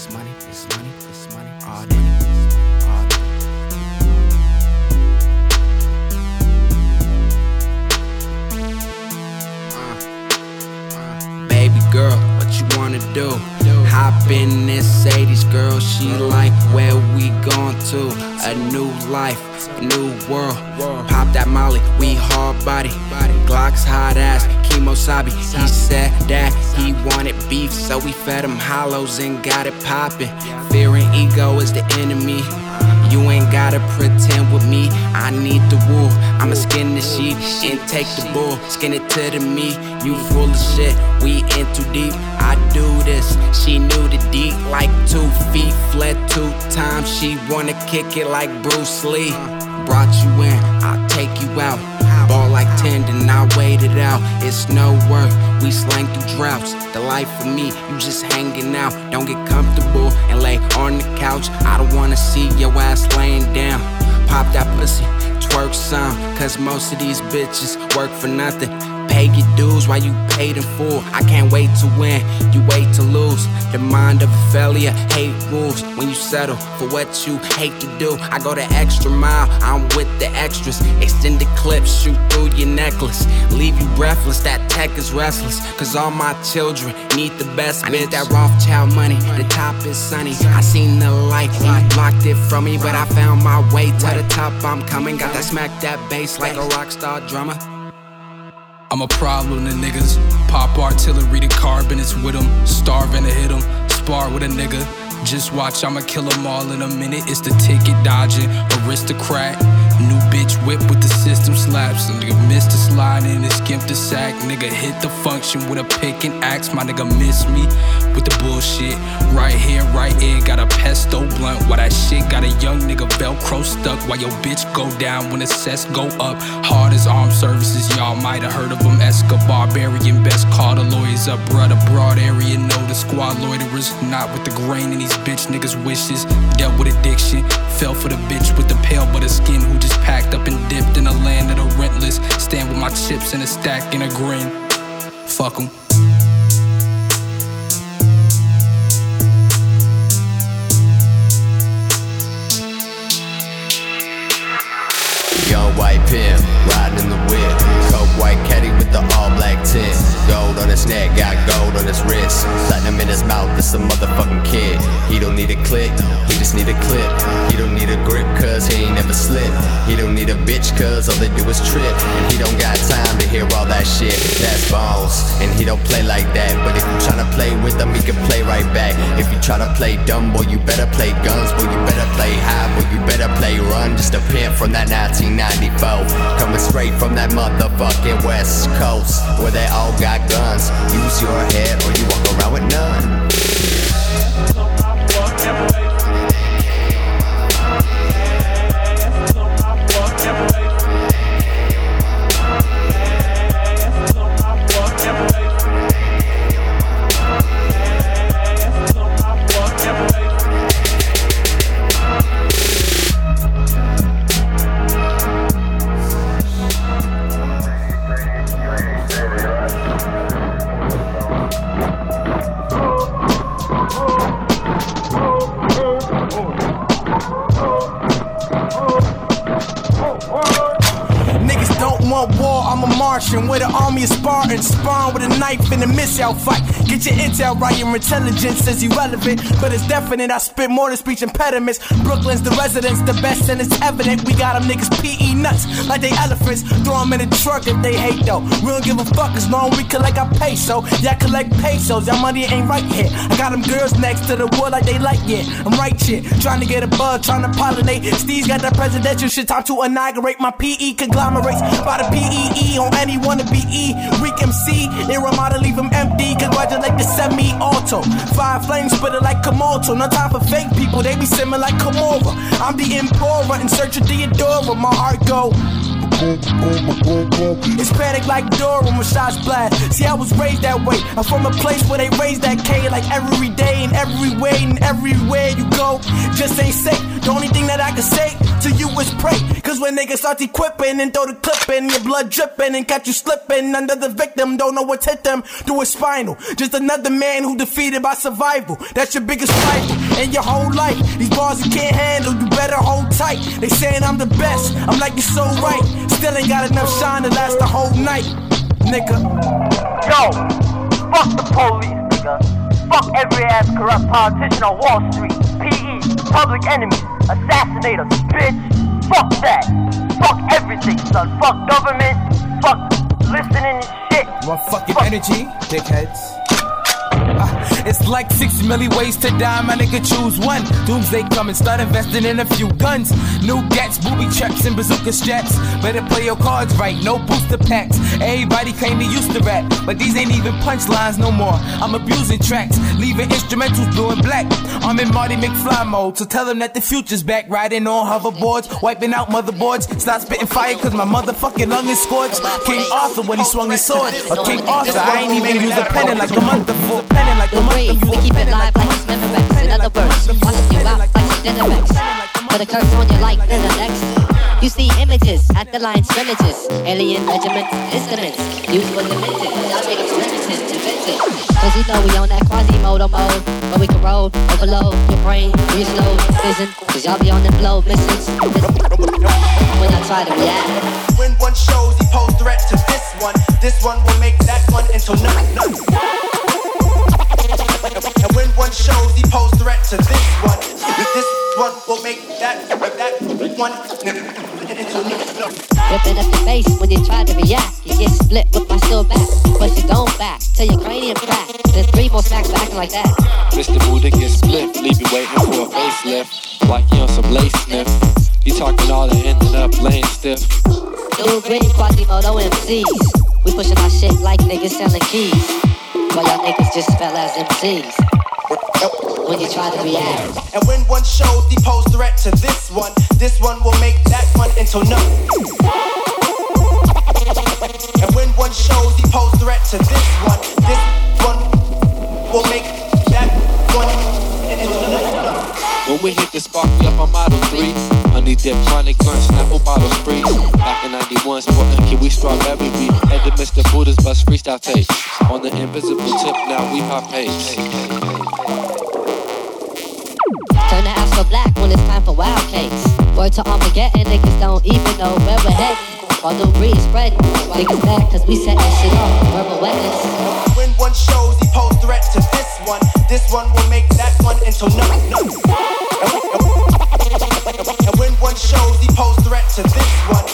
this money, this money, this money, all money, all money. Uh, uh. Baby girl, what you wanna do? Hop in this 80s girl, she like where we going to? A new life, new world. Pop that molly, we hard body. Glock's hot ass, kemosabe. He said that he wanted beef, so we fed him hollows and got it poppin'. Fear and ego is the enemy. You ain't gotta pretend with me. I need the wool. I'ma skin the sheep and take the bull. Skin it to the meat. You full of shit. We in too deep. I do this. She knew the deep like two feet. Fled two times. She wanna kick it like Bruce Lee. Brought you in. I'll take you out. Ball like tendon, I wait it out. It's no work, we slang through droughts. The life for me, you just hanging out. Don't get comfortable and lay on the couch. I don't wanna see your ass laying down. Pop that pussy, twerk some. Cause most of these bitches work for nothing. Pay your dues while you paid in full. I can't wait to win, you wait to lose. The mind of a failure, hate rules. When you settle for what you hate to do, I go the extra mile, I'm with the extras. Extended clips, shoot through your necklace. Leave you breathless, that tech is restless. Cause all my children need the best. I need that Rothschild money, the top is sunny. I seen the light, you blocked it from me, but I found my way to the top. I'm coming, got that smack that bass like a rock star drummer. I'm a problem to niggas. Pop artillery, the carbon is with 'em. Starving to hit 'em. Spar with a nigga. Just watch, I'ma kill 'em all in a minute. It's the ticket dodging, aristocrat. New bitch whip with the system slaps. A nigga missed the slide and it skimped the sack. Nigga hit the function with a pick and axe. My nigga miss me with the bullshit. Right here, right here, got a pesto blunt. While that shit got a young nigga Velcro stuck. Why your bitch go down when the sets go up. Hard as armed services, y'all might have heard of them. Escobar, Barbarian, best call the lawyers up. Brother, broad area, know the squad loiterers. Not with the grain in these bitch niggas' wishes. Dealt with addiction, fell for the bitch with the pale but a skin who just packed up and dipped in a land of the rentless. Stand with my chips in a stack and a grin. Fuck 'em. Young white pimp, riding in the whip. White caddy with the all black tint. Gold on his neck, got gold on his wrist. Platinum in his mouth, this a motherfucking kid. He don't need a click, he just need a clip. He don't need a grip, cause he ain't never slip. He don't need a bitch, cause all they do is trip. And he don't got time to hear all that shit. That's bones, and he don't play like that. But if you tryna play with him, he can play right back. If you try to play dumb, boy, you better play guns, boy, you better play high, boy, you better play run. Just a pimp from that 1994. Coming straight from that motherfucking West Coast, where they all got guns. Use your head or you walk around with none. Right, your intelligence is irrelevant, but it's definite. I spit more than speech impediments. Brooklyn's the residence, the best, and it's evident. We got them niggas PE nuts like they elephants. Throw them in the truck if they hate though. We don't give a fuck as long we collect our peso. Y'all collect pesos, y'all money ain't right here. I got them girls next to the wood like they like it. I'm right shit, trying to get a bug, trying to pollinate. Steve's got that presidential shit, time to inaugurate my PE conglomerates by the PEE on any wanna be E. MC, they remind to leave them empty. Congratulate the semi auto. Five flames, spit it like Komodo. No time for fake people, they be simming like Komora. I'm the Emperor in search of Theodora. My heart go. It's panic like door when shots blast. See, I was raised that way. I'm from a place where they raise that K like every day and every way and everywhere you go. Just ain't safe. The only thing that I can say to you is pray. Cause when niggas start equipping and throw the clip in, your blood dripping and catch you slipping under the victim, don't know what's hit them through his spinal. Just another man who defeated by survival. That's your biggest fight in your whole life. These bars you can't handle, you better hold tight. They saying I'm the best, I'm like you're so right. Still ain't got enough shine to last the whole night, nigga. Yo, fuck the police, nigga. Fuck every ass corrupt politician on Wall Street. Public enemies, assassinators, bitch. Fuck that. Fuck everything, son. Fuck government. Fuck listening and shit. Motherfucking energy, dickheads. It's like six million ways to die, my nigga choose one. Doomsday coming, start investing in a few guns. New gats, booby traps, and bazooka straps. Better play your cards right, no booster packs. Everybody claim they used to rap, but these ain't even punchlines no more. I'm abusing tracks, leaving instrumentals blue and black. I'm in Marty McFly mode, so tell them that the future's back. Riding on hoverboards, wiping out motherboards. Stop spitting fire, cause my motherfucking lung is scorched. King Arthur when he swung his sword. Or King Arthur, I ain't even use a pen like a month before. Penning like a month brave, we keep it live like it's never Memorex. In other words, watching you out like it's Dynamax. Put a curse on your life there's the next. You see images at the line scrimmages, alien regiments, instruments, used for limited. Y'all niggas limited, invented. Cause you know we on that Quasimodo mode, where we can roll, overload your brain, use low vision. Cause y'all be on them blow missions. When I try to react. When one shows, he pose threat to this one. This one will make that one into none. And when one shows, he pose threat to this one. This one will make that that one. Ripping up your face when you try to react. You get split with my still back. Push your dome back till your cranium crack. Then three more smacks for acting like that. Mr. Buddha gets split, leave you waiting for a facelift. Like you on some lace sniff. You talking all that ending up laying stiff. New green Quasimodo MCs. We pushing our shit like niggas selling keys. While y'all niggas just fell as MCs. When you try to react. And when one shows the pose threat to this one, this one will make that one into none. And when one shows the pose threat to this one, this one will make that one. When we hit the spark, we up on Model 3. Honey dip, chronic gun, snapple bottle spree. Back in 91, sporting can we strawberry beat. Head to Mr. Buddha's bus freestyle tape. On the invisible tip, now we hop pace. Turn the ass for black when it's time for wild cakes. Word to Armageddon, niggas don't even know where we're heading. While the breeze spread, niggas mad cause we setting shit off. Verbal weapons. When one shows, he pose threat to this one. This one will make that one into none. And when one shows, he pose threat to this one.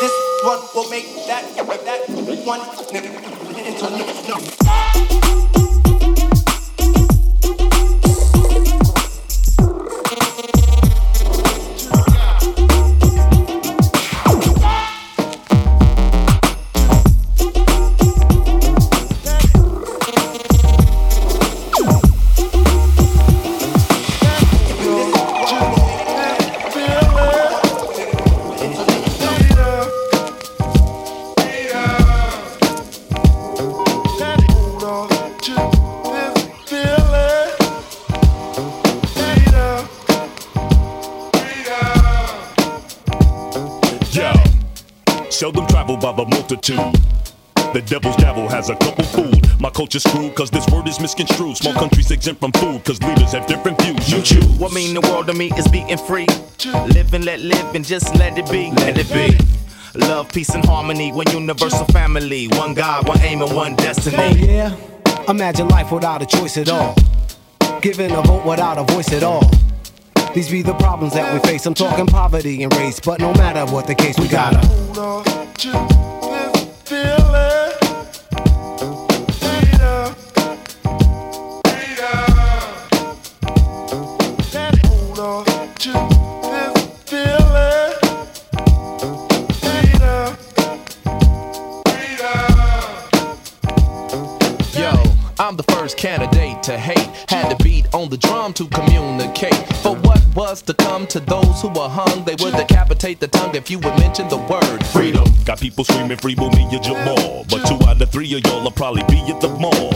This one will make that that one into misconstrued. Small countries exempt from food cause leaders have different views. You choose. What mean the world to me is being free. Live and let live and just let it be. Let it be. Love, peace, and harmony. One universal family. One God, one aim, and one destiny. Oh, yeah. Imagine life without a choice at all. Giving a vote without a voice at all. These be the problems that we face. I'm talking poverty and race, but no matter what the case, we gotta drum to communicate. For what was to come to those who were hung, they would decapitate the tongue if you would mention the word freedom. Got people screaming free Mumia Jamal. But two out of three of y'all will probably be at the mall.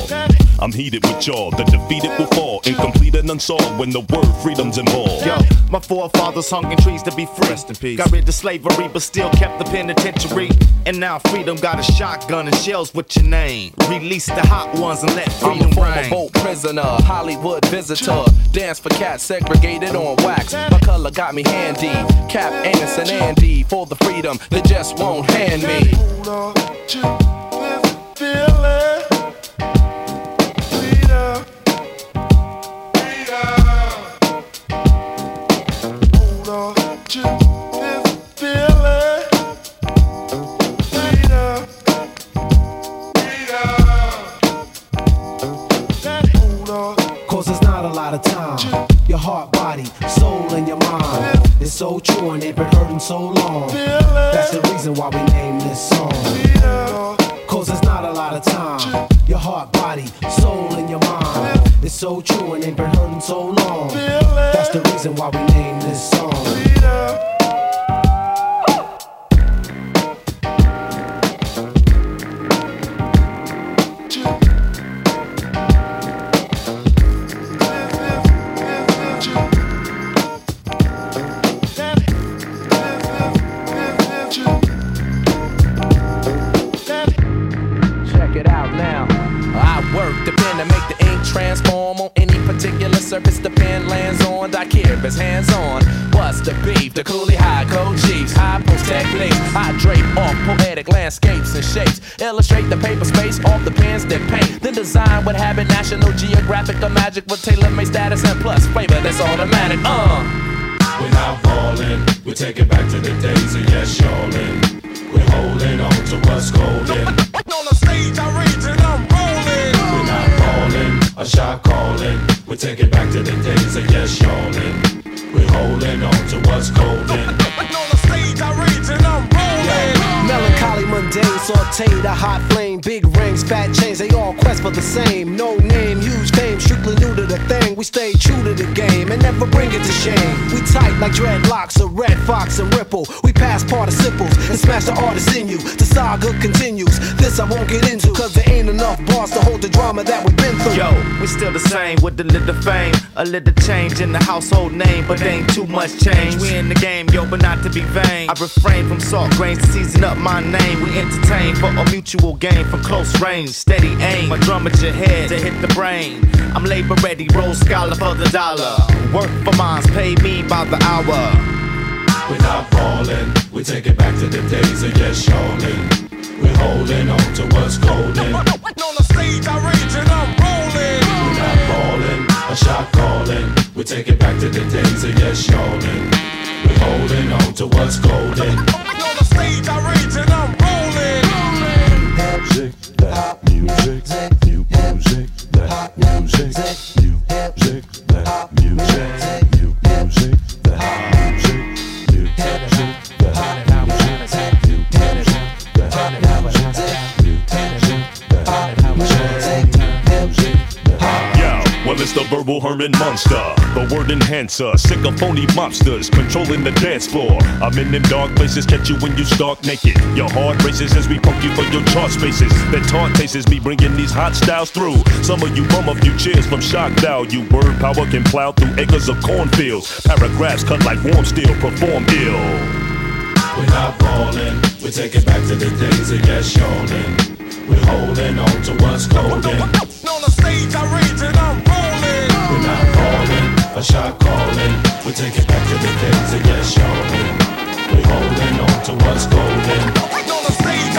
I'm heated with y'all, the defeated will fall. Incomplete and unsolved when the word freedom's involved. Yo, my forefathers hung in trees to be free. Rest in peace. Got rid of slavery, but still kept the penitentiary. And now freedom got a shotgun and shells with your name. Release the hot ones and let freedom I'm freedom a former reign. vote prisoner, Hollywood visitor. Dance for cats segregated on wax. My color got me handy. Cap, Anus, and Andy for the freedom they just won't hand me. So true and it been hurting so long. That's the reason why we named this song. Cause there's not a lot of time. Your heart, body, soul, and your mind. It's so true and it been hurting so long. That's the reason why we named this song. Or magic with tailor made status and plus flavor that's automatic. Uh. We're not falling, we take it back to the days of yes, y'allin'. We're holding on to what's golden. On the stage, I rage and I'm rolling. We're not falling, a shot calling. We take it back to the days of yes, y'allin'. We're holding on to what's golden. On stage, I rage and I'm rolling. Melancholy, mundane, sauteed, a hot flame, big rings, fat chains, they all quest for the same. No name, huge fame, strictly new to the thing. We stay true to the game and never bring it to shame. We tight like dreadlocks, a red fox and ripple. We pass participles and smash the artists in you. The saga continues. This I won't get into, cause there ain't enough bars to hold the drama that we've been through. Yo, we still the same with a little fame, a little change in the household name, but ain't too much change. We in the game, yo, but not to be vain. I refrain from salt grains to season up my name. We entertain for a mutual gain from close range, steady aim. My drum at your head to hit the brain. I'm labor ready, roll scholar for the dollar. Work for mines, pay me by the hour. We're not falling, we take it back to the days of yes, y'allin'. We're holding on to what's golden. On the stage, I rage and I'm rolling. We're not falling, a shot calling. We take it back to the days of yes, y'allin'. To what's golden. On the stage, I rage and I'm rolling. Music, that music, new music, that music, new music, that music, music, music, music, music, music, music, music, Yo, well it's the verbal Herman Munster, the word enhancer, sick of phony mobsters controlling the dance floor. I'm in them dark places, catch you when you stark naked. Your heart races as we poke you for your chart spaces. That taunt tastes me bringing these hot styles through. Some of you bum a few cheers from shock value. Word power can plow through acres of cornfields. Paragraphs cut like warm steel, perform ill. We're not falling, we take it back to the days of yes, y'allin'. We're holding on to what's golden. On the stage, I rage and I'm rolling. We're not falling, a shot calling. We take it back to the days of yes, y'allin'. We're holding on to what's golden. The stage,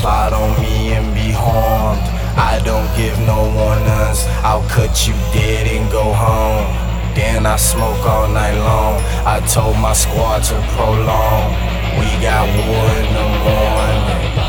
plot on me and be harmed. I don't give no warnings, I'll cut you dead and go home. Then I smoke all night long. I told my squad to prolong. We got war in the morning.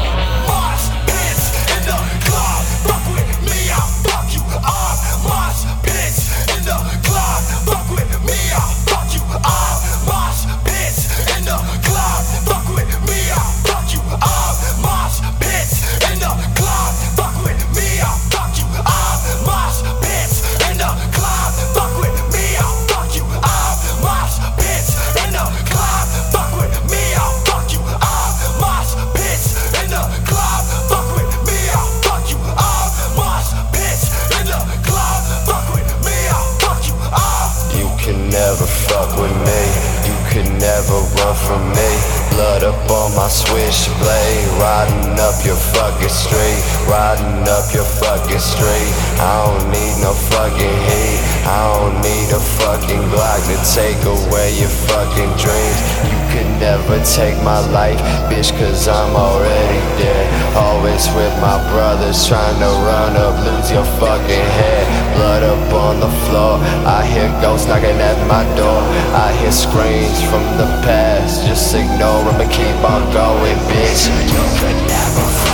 fuck with me. You could never run from me. Blood up on my switchblade, riding up your fucking street, riding up your fucking street. I don't need no fucking heat. I don't need a fucking Glock to take away your fucking dreams. You can never take my life, bitch, cause I'm already dead. Always with my brothers, trying to run up, lose your fucking head. Blood up on the floor, I hear ghosts knocking at my door. I hear screams from the past, just ignore them and keep on going, bitch. You can never.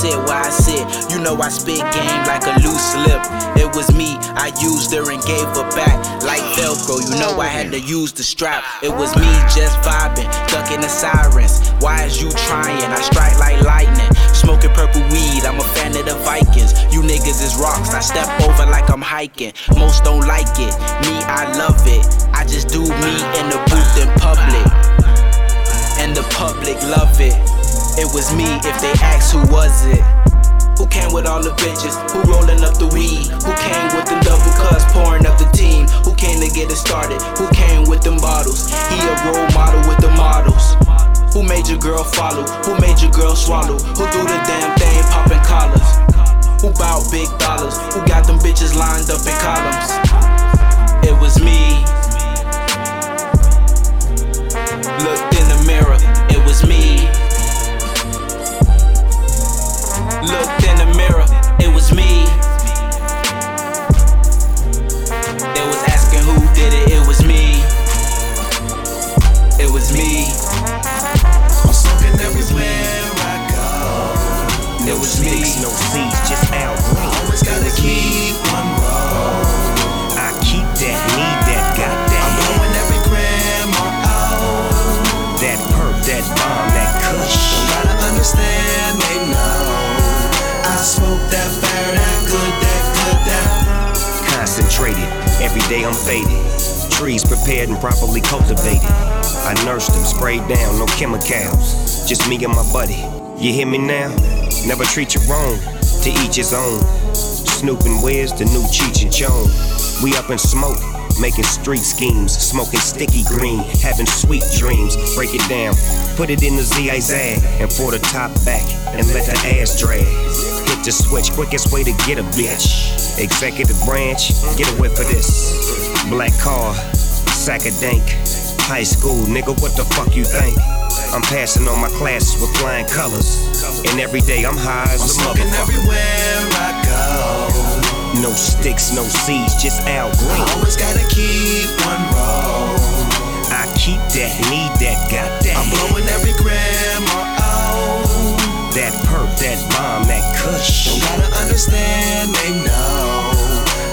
sit where I sit. You know I spit game like a loose slip. It was me, I used her and gave her back like Velcro. You know I had to use the strap. It was me just vibing, ducking the sirens. Why is you trying? I strike like lightning. Smoking purple weed, I'm a fan of the Vikings. You niggas is rocks, I step over like I'm hiking. Most don't like it, me, I love it. I just do me in the booth in public. And the public love it. It was me if they ask who was it. Who came with all the bitches? Who rolling up the weed? Who came with the double cuts pouring up the team? Who came to get it started? Who came with them bottles? He a role model with the models. Who made your girl follow? Who made your girl swallow? Who do the damn thing popping collars? Who bout big dollars? Who got them bitches lined up in columns? It was me. Looked in the mirror, it was me. Looked in the mirror, it was me. They was asking who did it, it was me. It was me. I'm smoking everywhere I go. It was me. No seeds, just out. Always gotta keep one every day I'm faded. Trees prepared and properly cultivated. I nursed them, sprayed down, no chemicals. Just me and my buddy. You hear me now? Never treat you wrong, to each his own. Snoop and Wiz, the new Cheech and Chong. We up in smoke, making street schemes, smoking sticky green, having sweet dreams. Break it down, put it in the Zig-Zag, and for the top back, and let the ass drag. Hit the switch, quickest way to get a bitch. Executive branch, get a whiff of this. Black car, sack of dank. High school, nigga, what the fuck you think? I'm passing on my classes with flying colors. And every day I'm high as a smoking motherfucker. everywhere I go. No sticks, no seeds, just Al Green. I always gotta keep one roll. I keep that, need that, got that. I'm blowing every gram or out. That perp, that bomb, that kush. Don't gotta understand, they know.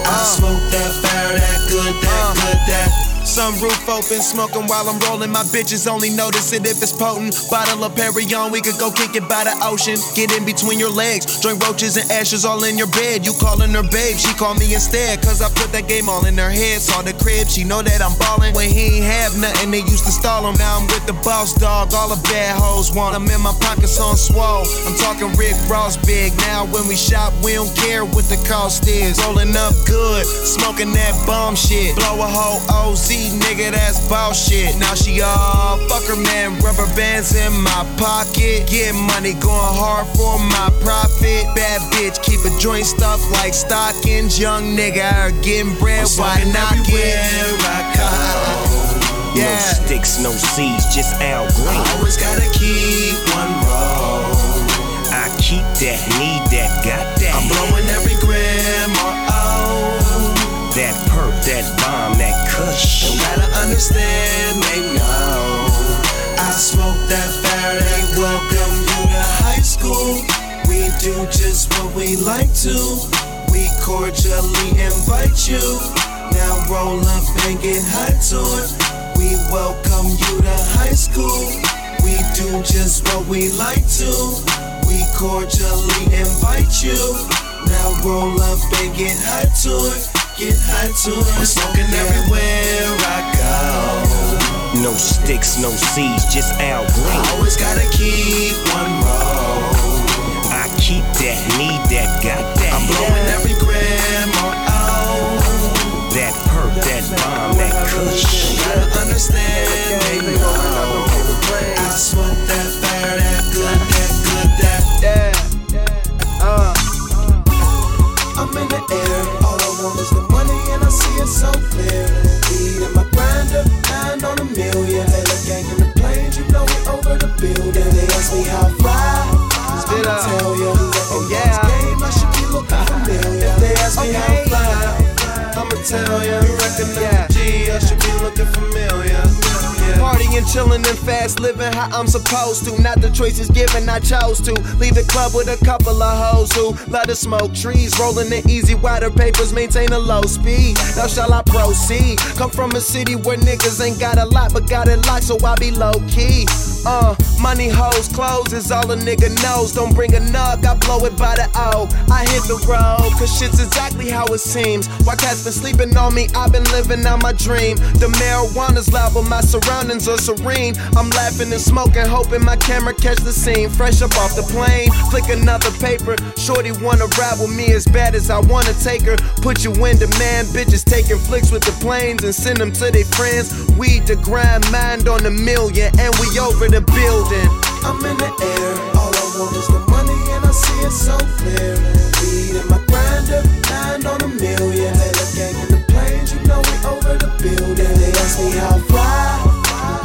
I uh. smoke that fire, that good, that uh. good, that. Sunroof open, smoking while I'm rolling. My bitches only notice it if it's potent. Bottle of Perrier, we could go kick it by the ocean. Get in between your legs, joint roaches and ashes all in your bed. You calling her babe, she call me instead. Cause I put that game all in her head. Saw the crib, she know that I'm ballin'. When he ain't have nothing, they used to stall him. Now I'm with the boss dog, all the bad hoes want. I'm in my pockets on swole. I'm talking Rick Ross big. Now when we shop, we don't care what the cost is. Rolling up good, smoking that bomb shit. Blow a whole OZ, nigga, that's bullshit. Now she all fuck her man, rubber bands in my pocket. Get money, going hard for my profit. Bad bitch, keep a joint stuff like stockings. Young nigga, getting bread, why not get? I go. No sticks, no seeds, just Al Green. I always gotta keep one roll. I keep that, need that, got that. I'm blowing every gram out. That perp, that bomb, that kush. Don't gotta understand, they know. I smoke that they welcome you to high school. We do just what we like to. We cordially invite you. Now roll up and get high to it. We welcome you to high school. We do just what we like to. We cordially invite you. Now roll up and get high to it. Get high to it. I'm smoking everywhere I go. No sticks, no seeds, just Al Green. I always gotta keep one roll. I keep that, need that, got that. I'm blowing every gram or out. That perp, that bomb, that kush. Don't gotta understand, they know. I smoke that fire, that good, that good, that. Yeah. Uh. I'm in the air, all I want is the so clear. Weed in my grinder, nine on a million. They look gang in the planes, you know we over the building. They ask me how I fly, I'ma tell ya. Oh yeah, game I should be looking familiar. If they ask me how I fly, I'ma tell ya. You reckon that G, I should be looking. Partying, chillin', and fast living how I'm supposed to. Not the choices given, I chose to. Leave the club with a couple of hoes who love to smoke trees. Rolling the E-Z Wider papers, maintain a low speed. Now shall I proceed? Come from a city where niggas ain't got a lot, but got it locked, so I be low key. Uh, money, hoes, clothes is all a nigga knows. Don't bring a nug, I blow it by the O. I hit the road, cause shit's exactly how it seems. Why cats been sleeping on me, I've been living out my dream. The marijuana's loud, but my surroundings are serene. I'm laughing and smoking, hoping my camera catch the scene. Fresh up off the plane, flick another paper. Shorty wanna ride with me as bad as I wanna take her. Put you in demand, bitches taking flicks with the planes and send them to their friends. Weed the grind, mind on a million, and we over the the building. I'm in the air. All I want is the money, and I see it so clear. Weed in my grinder, nine on a million. Let a gang in the planes, you know we over the building. They ask me how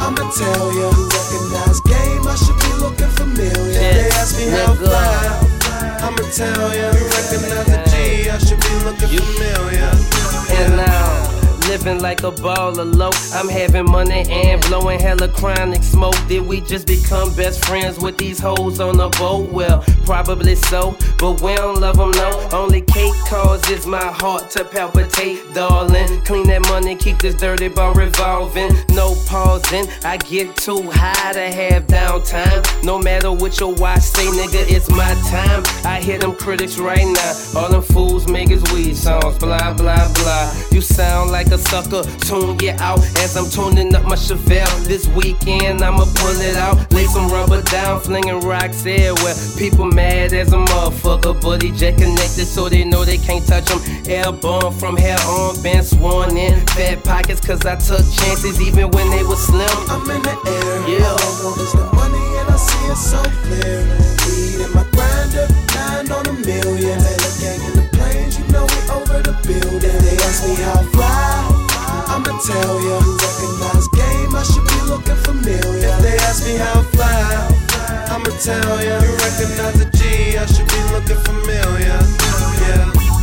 I'ma tell ya. Recognize game, I should be looking familiar. They ask me how fly, I'ma tell ya. Recognize the G, I should be looking familiar. Living like a baller low. I'm having money and blowing hella chronic smoke. Did we just become best friends with these hoes on the boat? Well, probably so, but we don't love them no. Only causes my heart to palpitate, darling. Clean that money, keep this dirty ball revolving. No pausing, I get too high to have downtime. No matter what your watch say, nigga, it's my time. I hear them critics right now. All them fools make is weed songs, blah, blah, blah. You sound like a sucker, tune get out as I'm tuning up my Chevelle. This weekend, I'ma pull it out. Lay some rubber down, flinging rocks everywhere. People mad as a motherfucker, he jet connected so they know they can't touch him. Airborne from here on, been sworn in. Fat pockets, cause I took chances even when they were slim. I'm in the air. Yeah. All I want the money, and I see it so clear. Weed in my grinder, nine on a million. Let a gang in the planes, you know we over the building. They ask me how fly, I'ma tell ya. You recognize game, I should be looking familiar. If they ask me how fly, I'ma tell ya. You recognize the G, I should be looking familiar. Yeah.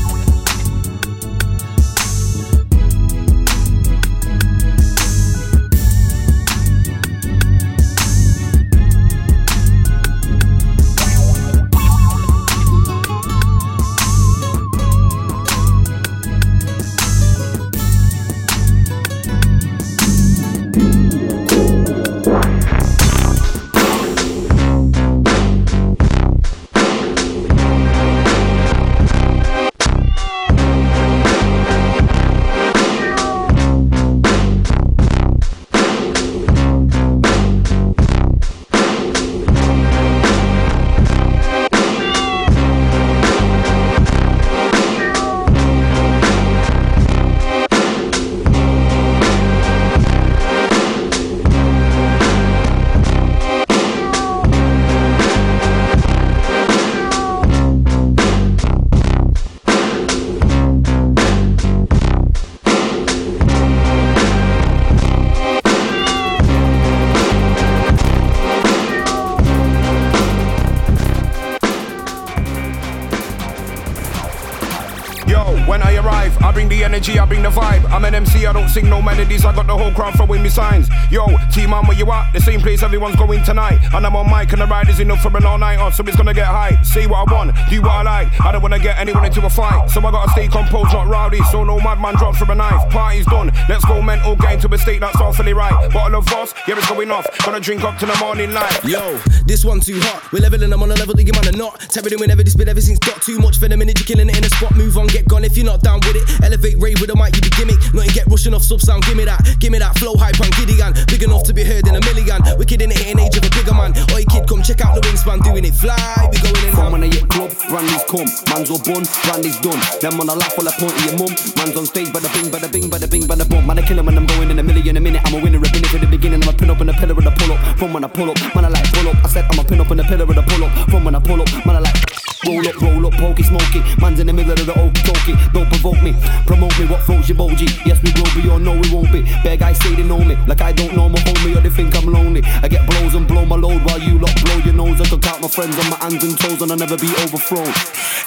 Energy, I bring the vibe. I'm an MC, I don't sing no melodies, I got the whole crowd throwing me signs. Yo, team man, where you at? The same place everyone's going tonight. And I'm on mic, and the ride is enough for an all night on, so it's gonna get hype. Say what I want, do what I like. I don't wanna get anyone into a fight, so I gotta stay composed, not rowdy. So no madman drops from a knife. Party's done, let's go mental, get into a state that's awfully right. Bottle of Voss, yeah, it's going off. Gonna drink up to the morning light. Yo, this one too hot. We're leveling them on a level that you man are not. Tapping in whenever this bit, everything's got too much for the minute. You're killing it in a spot. Move on, get gone if you're not down with it. Elevate rave with a mic, you be gimmick. Nothing get rushing off sub sound. Give me that, give me that flow hype and giddy gun. Big enough to be heard in a million. Wicked in the hitting age of a bigger man. Oi kid, come check out the wingspan, doing it fly. We going in. From when I hit club, Randy's come. Man's all bun, Randy's done. Them on a laugh while I point to your mum. Man's on stage, bada bing, bada bing, bada bing, bada boom. Man, I kill him when I'm going in a million a minute. I'm a winner, a minute for the beginning. I'm a pin up in the pillar of the pull up. From when I pull up, man, I like pull up. I said I'm a pin up in the pillar of the pull up. From when I pull up, man, I like roll up, roll up, pokey, smoky. Man's in the middle of the old talkie. Don't provoke me, promote me. What floats your boji? Yes, we will be, or no, we won't be. Bad guys say they know me, like I don't know my homie, or they think I'm lonely. I get blows and blow my load while you lot blow your nose. I could count my friends on my hands and toes, and I'll never be overthrown.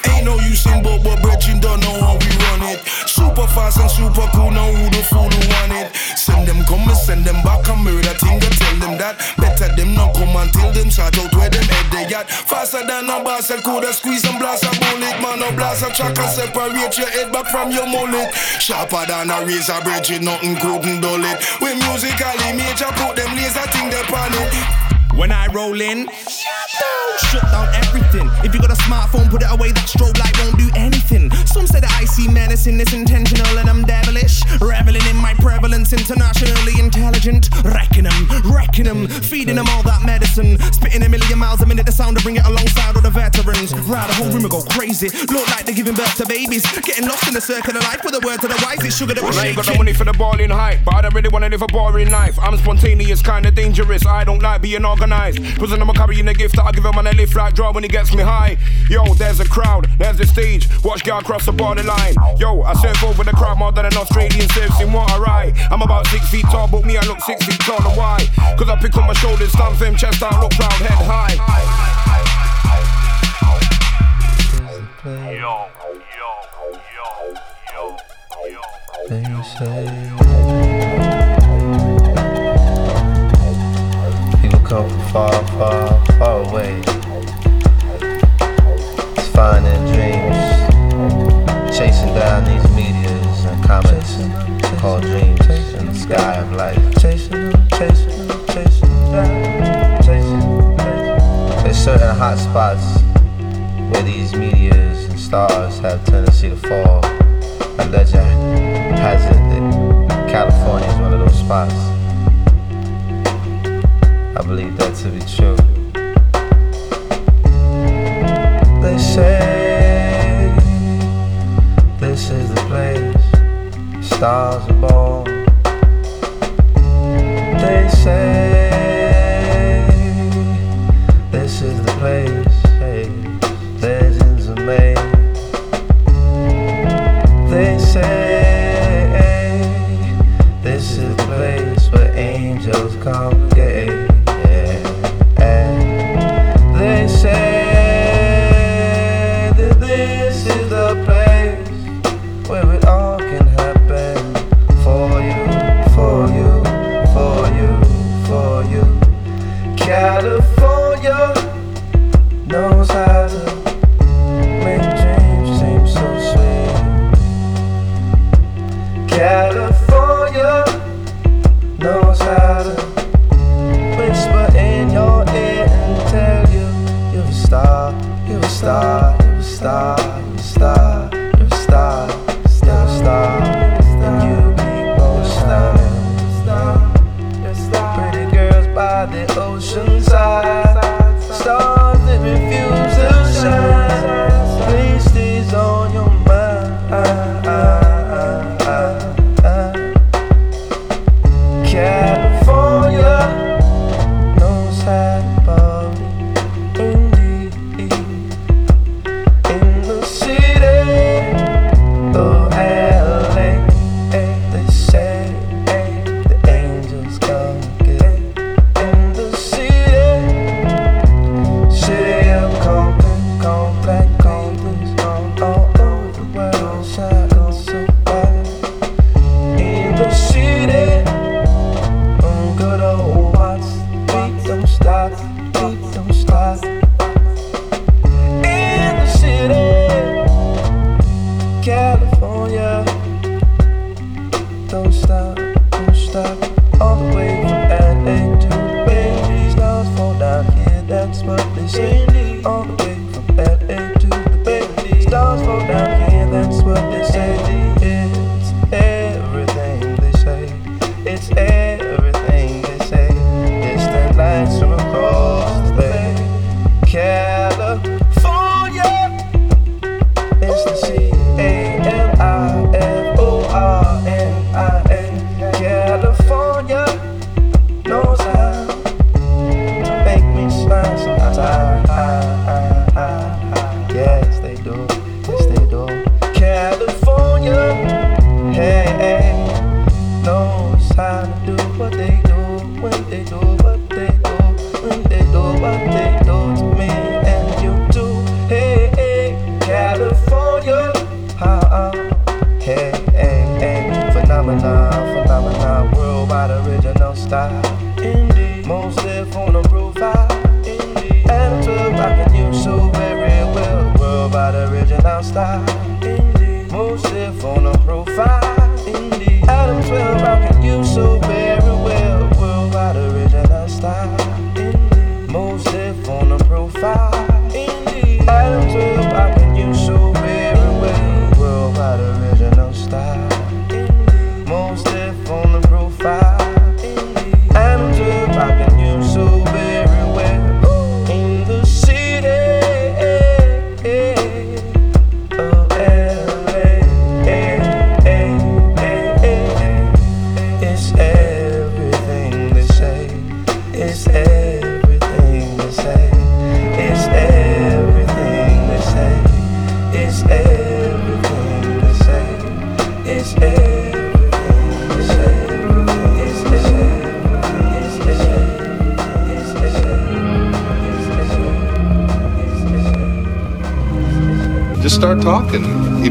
Ain't no use in but but bridging don't know how we run it. Super fast and super cool, now who the fool who want it? Send them come and send them back and murder thing to tell them that. Better them not come until them shout out where them head they at. Faster than a boss, I could have squeeze and blast a bullet. Man, no blast a track and separate your head back from your mullet. Sharper than a razor bridge, nothing couldn't dull it. We musically major, put them laser thing they on it. When I roll in, shut down everything. If you got a smartphone, put it away. That strobe light won't do anything. Some say that I see medicine is intentional and I'm devilish. Reveling in my prevalence, internationally intelligent. Wrecking them, wrecking them, feeding them all that medicine. Spitting a million miles a minute, the sound to bring it alongside all the veterans. Right, the whole room will go crazy. Look like they're giving birth to babies. Getting lost in the circle of life with the words of the wise. It's sugar that I ain't got the money for the balling hype, but I don't really wanna live a boring life. I'm spontaneous, kinda dangerous. I don't like being organized. Prison, I'm carrying a gift that I give him on a lift like draw when he gets me high. Yo, there's a crowd, there's the stage. Watch girl cross the borderline. Yo, I surf over the crowd more than an Australian surfs in water, right? I'm about six feet tall, but me, I look six feet taller. Why? Cause I pick up my shoulders, stand firm, chest out, look proud, head high. Yo, They say people come from far, far, far away It's finding dreams, chasing down these meteors and comets called dreams in the sky of life. Chasing chasing chasing down, chasing. There's certain hot spots where these meteors and stars have tendency to fall. A legend has it that California is one of those spots. I believe that to be true. They say this is the place stars are born. They say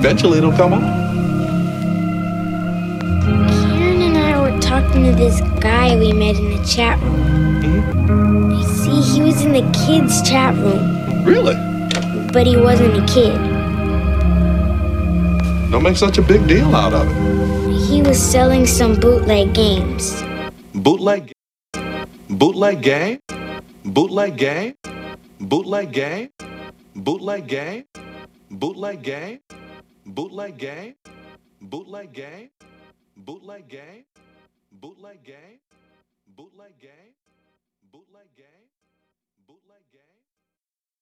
eventually it'll come on. Karen and I were talking to this guy we met in the chat room. Mm-hmm. You see, he was in the kids' chat room, Really? but he wasn't a kid. Don't make such a big deal out of it. He was selling some bootleg games. Bootleg. Bootleg game. Bootleg game. Bootleg game. Bootleg game. Bootleg game. Bootleg gay? Bootleg gay? Bootleg gay? Bootleg gay? Bootleg gay?